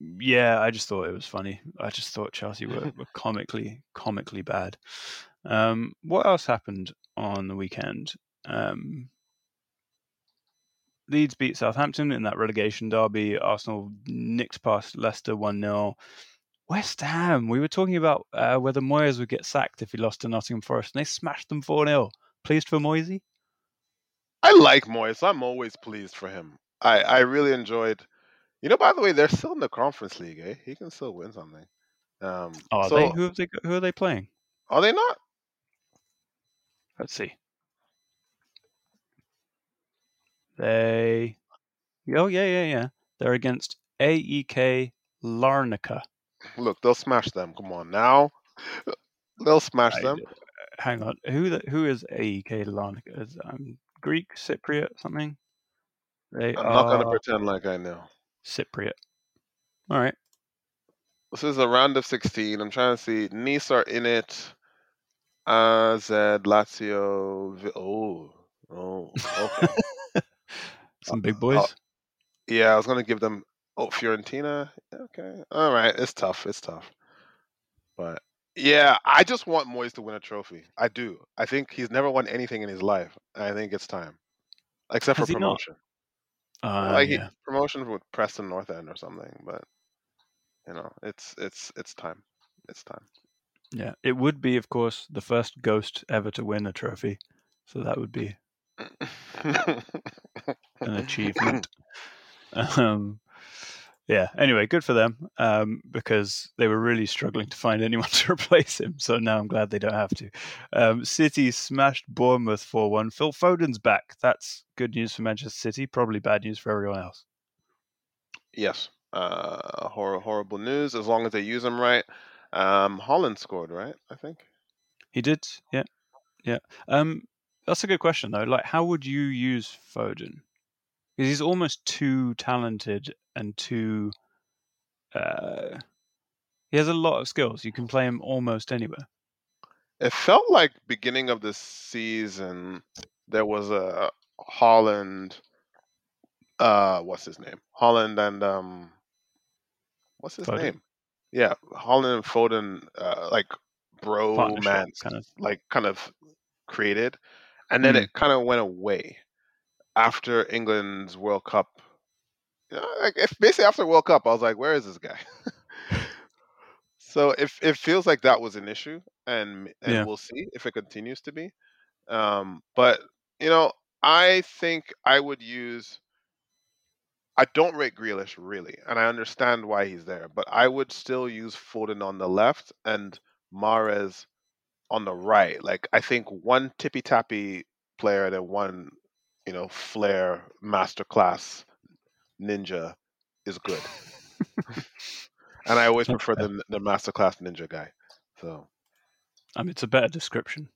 yeah, I just thought it was funny. I just thought Chelsea were, were comically, comically bad. Um, what else happened on the weekend? Um, Leeds beat Southampton in that relegation derby. Arsenal nicked past Leicester 1 0. West Ham, we were talking about uh, whether Moyes would get sacked if he lost to Nottingham Forest, and they smashed them 4 0. Pleased for Moisey? I like Moyes. I'm always pleased for him. I, I really enjoyed. You know, by the way, they're still in the Conference League. Eh? He can still win something. Um, Oh, are so they? Who, they, who are they playing? are they not? Let's see. They. Oh, yeah, yeah, yeah. They're against AEK Larnaca. Look, they'll smash them. Come on now. They'll smash I- them. Hang on. Who the, who is AEK Larnaca? Is um, Greek, Cypriot, something? They I'm not gonna pretend like I know. Cypriot. All right. This is a round of 16. I'm trying to see. Nice are in it. AZ, Lazio. Oh, oh, okay. Some big Uh, boys. yeah, I was gonna give them. Oh, Fiorentina. Okay, all right. It's tough. It's tough. But yeah, I just want Moyes to win a trophy. I do. I think he's never won anything in his life. I think it's time, except Has for he promotion. Uh, like he- yeah. promotion with Preston North End or something. But you know, it's it's it's time. It's time. Yeah. It would be, of course, the first ghost ever to win a trophy. So that would be an achievement. um, yeah. Anyway, good for them um, because they were really struggling to find anyone to replace him. So now I'm glad they don't have to. Um, City smashed Bournemouth 4 1. Phil Foden's back. That's good news for Manchester City. Probably bad news for everyone else. yes. Uh, hor- horrible news. As long as they use him right. Um, Haaland scored, right? I think. He did. Yeah. Yeah. Um, that's a good question though. Like, how would you use Foden? Because he's almost too talented and too. Uh, he has a lot of skills. You can play him almost anywhere. It felt like beginning of the season there was a Haaland. Uh, what's his name? Haaland and um, what's his Foden. name? Yeah, Haaland and Foden, uh, like bromance, kind of. like kind of created, and then Mm. it kind of went away after England's World Cup. You know, like if basically after World Cup, I was like, where is this guy? so if it feels like that was an issue, and and Yeah. we'll see if it continues to be. Um, but you know, I think I would use. I don't rate Grealish really, and I understand why he's there, but I would still use Foden on the left and Mahrez on the right. Like I think one tippy tappy player than one, you know, flair masterclass ninja is good. and I always prefer the the masterclass ninja guy. So I mean, it's a better description.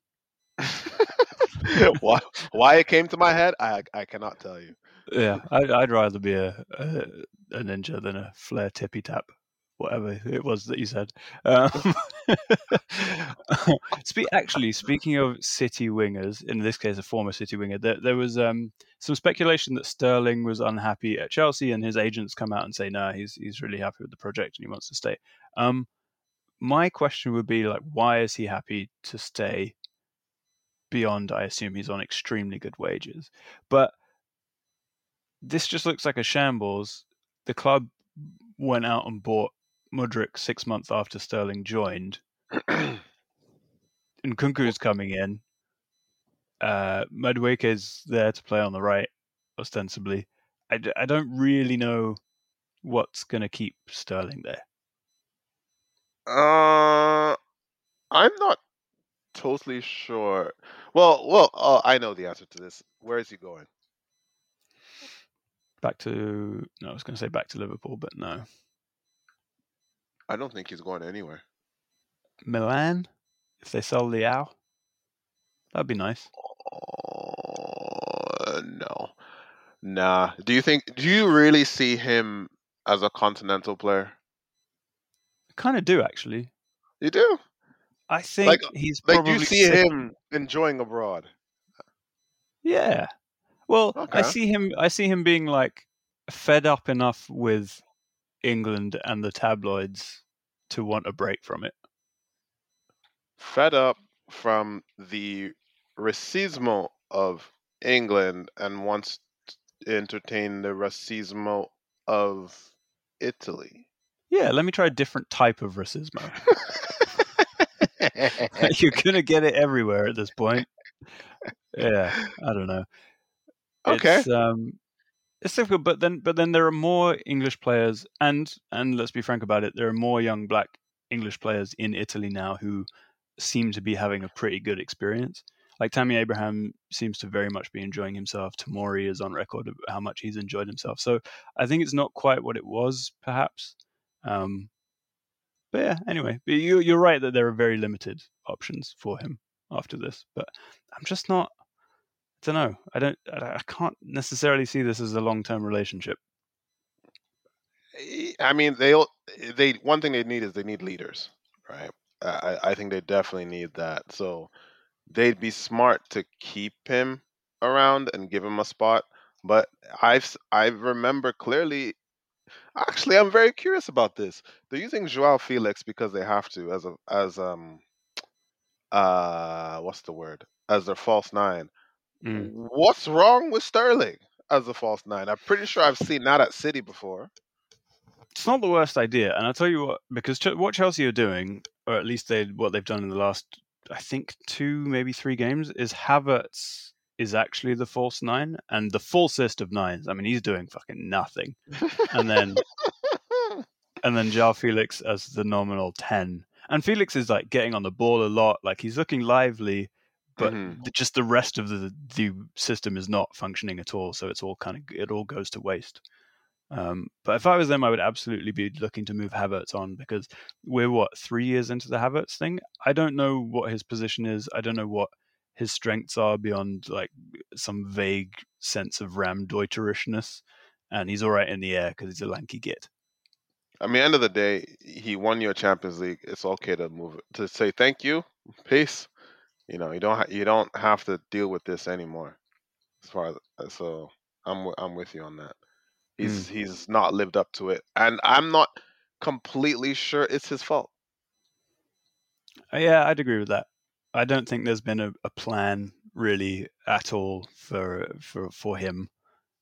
why why it came to my head, I I cannot tell you. Yeah, I'd, I'd rather be a, a a ninja than a flare tippy tap, whatever it was that you said. Um, spe- actually, speaking of City wingers, in this case, a former City winger, there, there was um, some speculation that Sterling was unhappy at Chelsea, and his agents come out and say, "No, he's he's really happy with the project and he wants to stay." Um, my question would be like, why is he happy to stay? Beyond, I assume he's on extremely good wages, but this just looks like a shambles. The club went out and bought Mudryk six months after Sterling joined, and Nkunku's coming in. Uh, is there to play on the right, ostensibly. I, d- I don't really know what's going to keep Sterling there. uh, I'm not totally sure. Well, well, uh, I know the answer to this. Where is he going? Back to no, I was going to say back to Liverpool, but no, I don't think he's going anywhere. Milan. If they sell Leao, that'd be nice. Uh, no, nah. Do you think? Do you really see him as a continental player? I kind of do actually. You do. I think he's Like, probably do you see sick- him enjoying abroad? Yeah. Well, I see him. I see him being like fed up enough with England and the tabloids to want a break from it. Fed up from the racismo of England and wants to entertain the racismo of Italy. Yeah, let me try a different type of racismo. You're gonna get it everywhere at this point. Yeah, I don't know. okay. It's, um, it's difficult, but then but then there are more English players, and and let's be frank about it, there are more young black English players in Italy now who seem to be having a pretty good experience. Like Tammy Abraham seems to very much be enjoying himself. Tamori is on record of how much he's enjoyed himself. So I think it's not quite what it was, perhaps. Um, but yeah, anyway, but you, you're right that there are very limited options for him after this. But I'm just not. Don't know. I don't. I can't necessarily see this as a long-term relationship. I mean, they they one thing they need is they need leaders, right? I, I think they definitely need that. So they'd be smart to keep him around and give him a spot. But I've I remember clearly. Actually, I'm very curious about this. They're using Joao Felix because they have to as a as um uh what's the word as their false nine. Mm. What's wrong with Sterling as a false nine? I'm pretty sure I've seen that at City before. It's not the worst idea, and I'll tell you what, because Ch- what Chelsea are doing, or at least they what they've done in the last, I think two maybe three games, is Havertz is actually the false nine and the falsest of nines. I mean, he's doing fucking nothing, and then and then Joao Felix as the nominal 10. And Felix is like getting on the ball a lot, like he's looking lively, but Mhm. th- just the rest of the the system is not functioning at all, so it's all kind of it all goes to waste. Um, but if I was them, I would absolutely be looking to move Havertz on because we're what three years into the Havertz thing. I don't know what his position is. I don't know what his strengths are beyond like some vague sense of Raumdeuterishness, and he's all right in the air because he's a lanky git. I mean, end of the day, he won your Champions League. It's okay to move to say thank you, peace. You know, you don't ha- you don't have to deal with this anymore. As far as uh, so, I'm wi- I'm with you on that. He's he's not lived up to it, and I'm not completely sure it's his fault. Uh, Yeah, I'd agree with that. I don't think there's been a, a plan really at all for for for him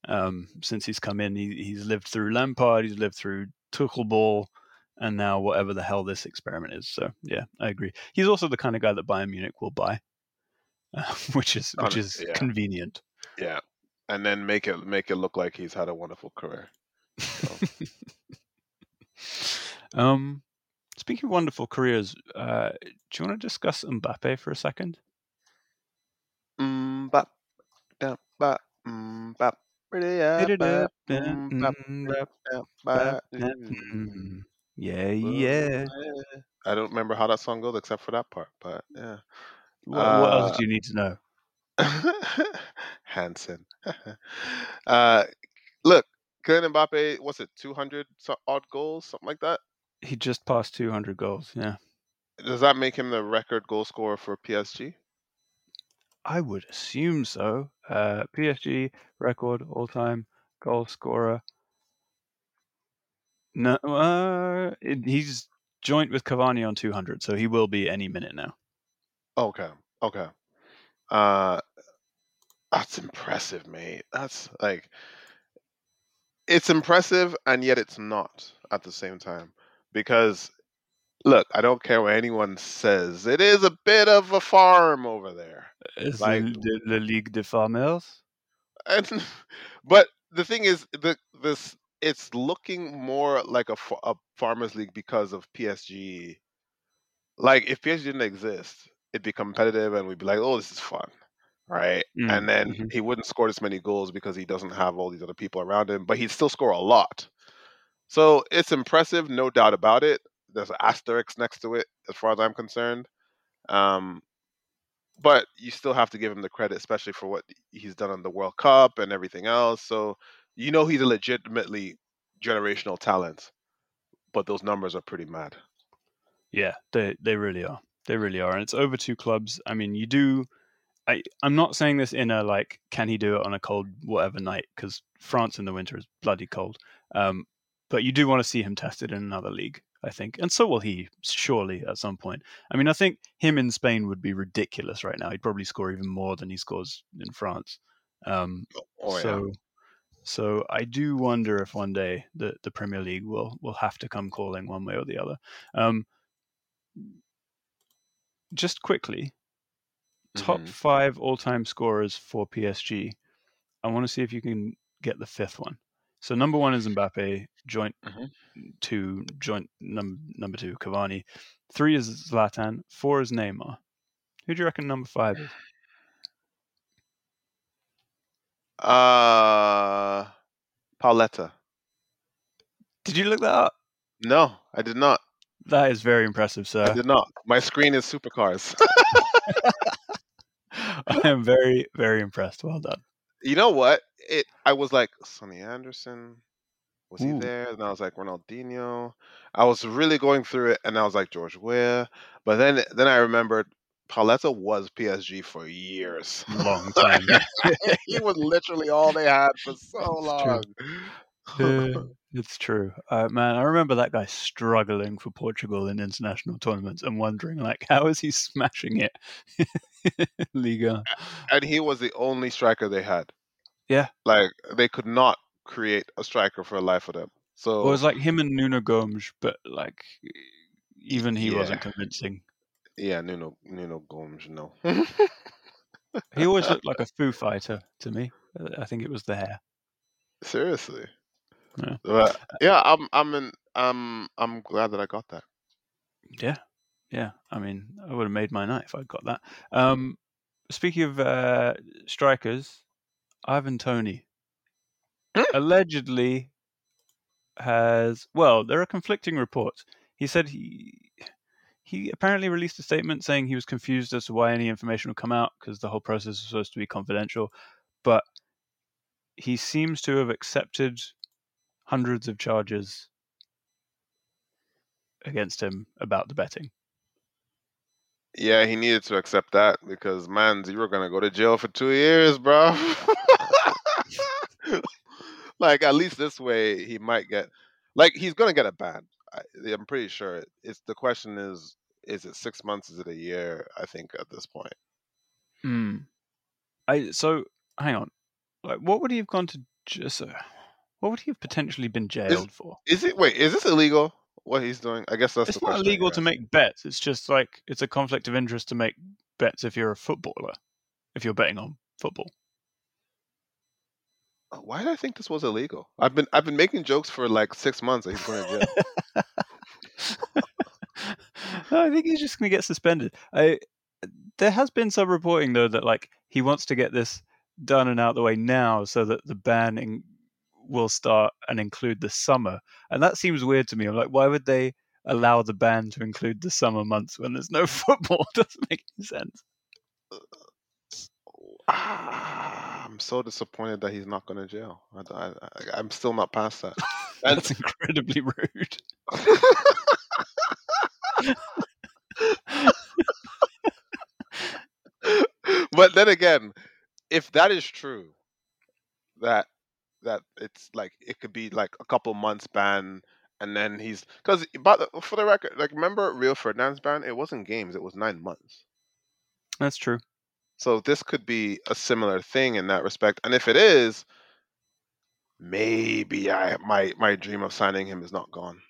um, since he's come in. He, he's lived through Lampard, he's lived through Tuchel ball, and now whatever the hell this experiment is. So yeah, I agree. He's also the kind of guy that Bayern Munich will buy, uh, which is which is yeah. convenient. Yeah, and then make it make it look like he's had a wonderful career. um, speaking of wonderful careers, uh, do you want to discuss Mbappe for a second? Mm, bop, da, bop, mm, bop, pretty, yeah, bop, mm, bop, yeah, Yeah. I don't remember how that song goes except for that part, but yeah. What, what else Uh, do you need to know? Hanson. uh, look, Kylian Mbappe, what's it, 200 odd goals, something like that? He just passed 200 goals. Yeah, Does that make him the record goal scorer for PSG? I would assume so. Uh, PSG record all-time goal scorer. No, uh, it, he's joint with Cavani on 200, so he will be any minute now. Okay, okay. Uh, that's impressive, mate. That's like, it's impressive, and yet it's not at the same time. Because, look, I don't care what anyone says, it is a bit of a farm over there. Is Like- the, the Ligue des Farmers? and but the thing is the this it's looking more like a, fa- a farmers league because of PSG. Like if PSG didn't exist, it'd be competitive and we'd be like, "Oh, this is fun." Right? Mm, and then mhm. he wouldn't score this many goals because he doesn't have all these other people around him, but he'd still score a lot. So it's impressive, no doubt about it. There's an asterisk next to it as far as I'm concerned. Um, but you still have to give him the credit, especially for what he's done on the World Cup and everything else. So you know he's a legitimately generational talent, but those numbers are pretty mad. Yeah, they they really are. They really are, and it's over two clubs. I mean, you do. I I'm not saying this in a like, can he do it on a cold whatever night? Because France in the winter is bloody cold. Um, but you do want to see him tested in another league, I think, and so will he surely at some point. I mean, I think him in Spain would be ridiculous right now. He'd probably score even more than he scores in France. Um, Oh yeah. so, so I do wonder if one day the, the Premier League will will have to come calling one way or the other. Um, just quickly, top Mhm. five all time scorers for PSG. I want to see if you can get the fifth one. So number one is Mbappe, joint Mhm. two, joint num- number two Cavani, three is Zlatan, four is Neymar. Who do you reckon number five is? Uh, Pauleta. Did you look that up? No, I did not. That is very impressive, sir. I did not. My screen is supercars. I am very, very impressed. Well done. you know what? It. I was like Sonny Anderson. Was he there? And I was like Ronaldinho. I was really going through it, and I was like George Weah. But then, then I remembered Pauleta was PSG for years. Long time. he was literally all they had for so long. Uh, it's true, uh, man. I remember that guy struggling for Portugal in international tournaments and wondering, like, how is he smashing it, Liga? and he was the only striker they had. Yeah. like they could not create a striker for a life of them. So It was like him and Nuno Gomes, but like, even he wasn't convincing. Yeah, Nuno Nuno Gomes, no. He always looked like a Foo Fighter to me. Uh, I think it was the hair. Seriously. Yeah. But yeah, I'm I'm in, I'm I'm glad that I got that. Yeah, yeah. I mean, I would have made my night if I'd got that. Um, speaking of uh, strikers, Ivan Toney Hmm? allegedly has. Well, there are conflicting reports. He said he he apparently released a statement saying he was confused as to why any information would come out because the whole process was supposed to be confidential. But he seems to have accepted hundreds of charges against him about the betting. Yeah, he needed to accept that because man, you were gonna go to jail for two years, bro. like at least this way he might get like he's gonna get a ban. I, I'm pretty sure. It's the question is is it six months? Is it a year? I think at this point. Hmm. I so hang on. Like, what would he have gone to? Just uh, what would he have potentially been jailed for? Is it wait? Is this illegal? What he's doing? I guess that's It's not illegal to make bets. It's just like it's a conflict of interest to make bets if you're a footballer, if you're betting on football. Uh, Why did I think this was illegal? I've been I've been making jokes for like six months that he's going to jail. no, I think he's just going to get suspended. I there has been some reporting though that like he wants to get this done and out of the way now so that the ban in, will start and include the summer. And that seems weird to me. I'm like, why would they allow the ban to include the summer months when there's no football? Doesn't make any sense. Ah, I'm so disappointed that he's not going to jail. I, I'm still not past that. That's incredibly rude. But then again, if that is true, that that it's like it could be like a couple months ban, and then he's because but for the record, like remember Rio Ferdinand's ban? It wasn't games; it was nine months. That's true. So this could be a similar thing in that respect. And if it is, maybe I my my dream of signing him is not gone.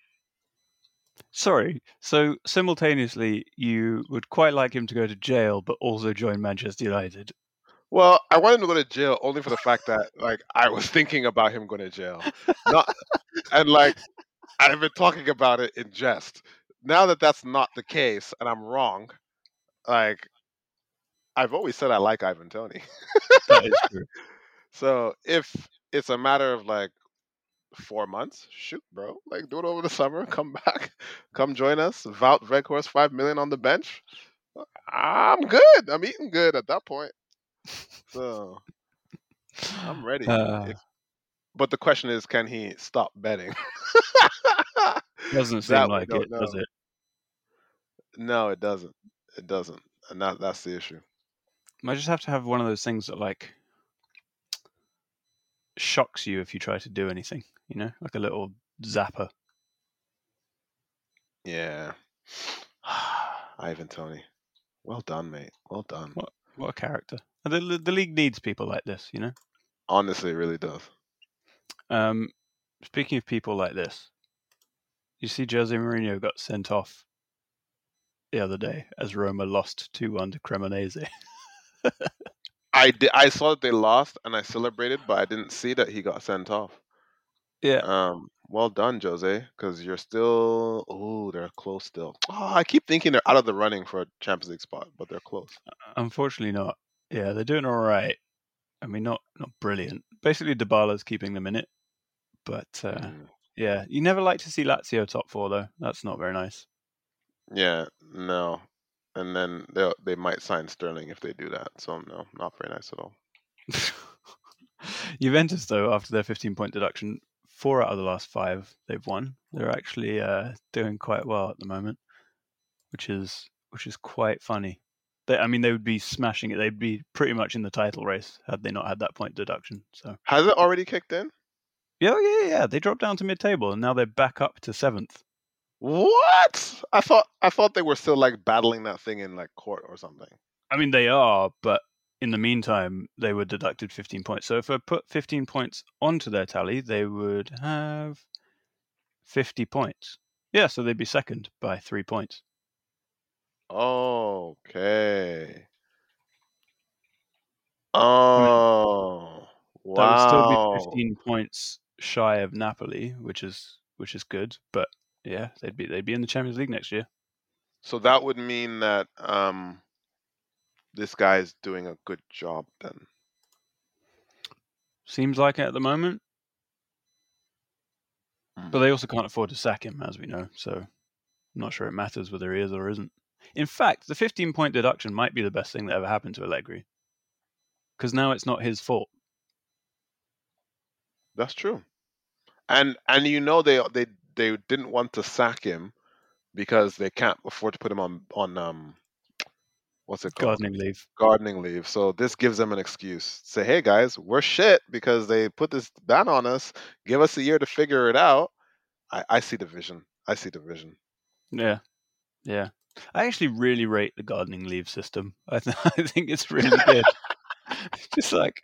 Sorry. So simultaneously, you would quite like him to go to jail, but also join Manchester United. Well, I want him to go to jail only for the fact that like I was thinking about him going to jail. Not and like I've been talking about it in jest. Now that that's not the case and I'm wrong, like I've always said I like Ivan Toney. That is true. So if it's a matter of like four months, shoot, bro. Like do it over the summer, come back, come join us. Wout Weghorst five million on the bench. I'm good. I'm eating good at that point. So I'm ready. Uh, If- but the question is, can he stop betting? doesn't seem like it, does it? No, it doesn't. It doesn't, and that that's the issue. I just have to have one of those things that like shocks you if you try to do anything. You know, like a little zapper. Yeah. Ivan Toney. Well done, mate. Well done. What what a character! The the league needs people like this. You know. Honestly, it really does. Um, speaking of people like this, you see, Jose Mourinho got sent off the other day as Roma lost two one to Cremonese. I did, I saw that they lost and I celebrated, but I didn't see that he got sent off. yeah, Um, well done, Jose, because you're still. Oh, they're close still. Oh, I keep thinking they're out of the running for a Champions League spot, but they're close. unfortunately not. Yeah, they're doing all right. I mean, not not brilliant. Basically, Dybala's keeping them in it, but uh, Mm. yeah, you never like to see Lazio top four though. That's not very nice. Yeah, no, and then they they might sign Sterling if they do that. So no, not very nice at all. Juventus, though, after their 15 point deduction, four out of the last five they've won. They're actually uh, doing quite well at the moment, which is which is quite funny. They, I mean, they would be smashing it. They'd be pretty much in the title race had they not had that point deduction. So Has it already kicked in? yeah, yeah, yeah. They dropped down to mid table and now they're back up to seventh. What? I thought I thought they were still like battling that thing in like court or something. I mean, they are, but in the meantime, they were deducted 15 points. So if I put 15 points onto their tally, they would have 50 points. Yeah, so they'd be second by three points. Okay. Oh, wow. That would still be 15 points shy of Napoli, which is which is good. But yeah, they'd be they'd be in the Champions League next year. So that would mean that um, this guy is doing a good job then. Seems like it at the moment, Mm. but they also can't afford to sack him, as we know. So I'm not sure it matters whether he is or isn't. In fact, the 15 point deduction might be the best thing that ever happened to Allegri. Because now it's not his fault. That's true. And and you know they they they didn't want to sack him because they can't afford to put him on on um what's it called Gardening leave. gardening leave. So this gives them an excuse. Say, hey guys, we're shit because they put this ban on us. Give us a year to figure it out. I, I see the vision. I see the vision. Yeah. Yeah. I actually really rate the gardening leave system. I, th- I think it's really good. Just like,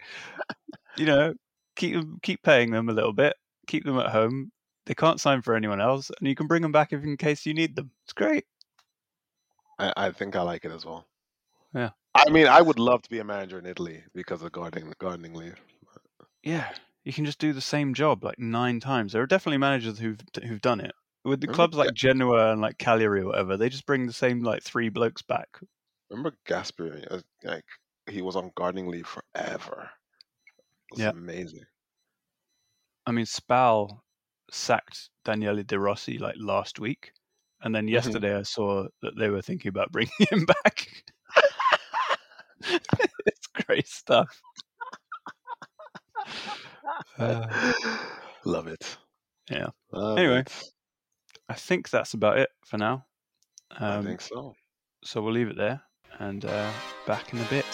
you know, keep keep paying them a little bit, keep them at home. They can't sign for anyone else, and you can bring them back if in case you need them. It's great. I, I think I like it as well. Yeah. I mean, I would love to be a manager in Italy because of gardening gardening leave. Yeah, you can just do the same job like nine times. There are definitely managers who've who've done it with the Remember clubs like Ga- Genoa and like Cagliari or whatever. They just bring the same like three blokes back. Remember Gasperi? uh, Like he was on gardening leave forever. It was Yeah. amazing. I mean, Spal sacked Daniele De Rossi like last week, and then yesterday I saw that they were thinking about bringing him back. it's great stuff. Uh, Love it. Yeah. Love Anyway, it. I think that's about it for now. I Um, think so. so we'll leave it there and uh, back in a bit.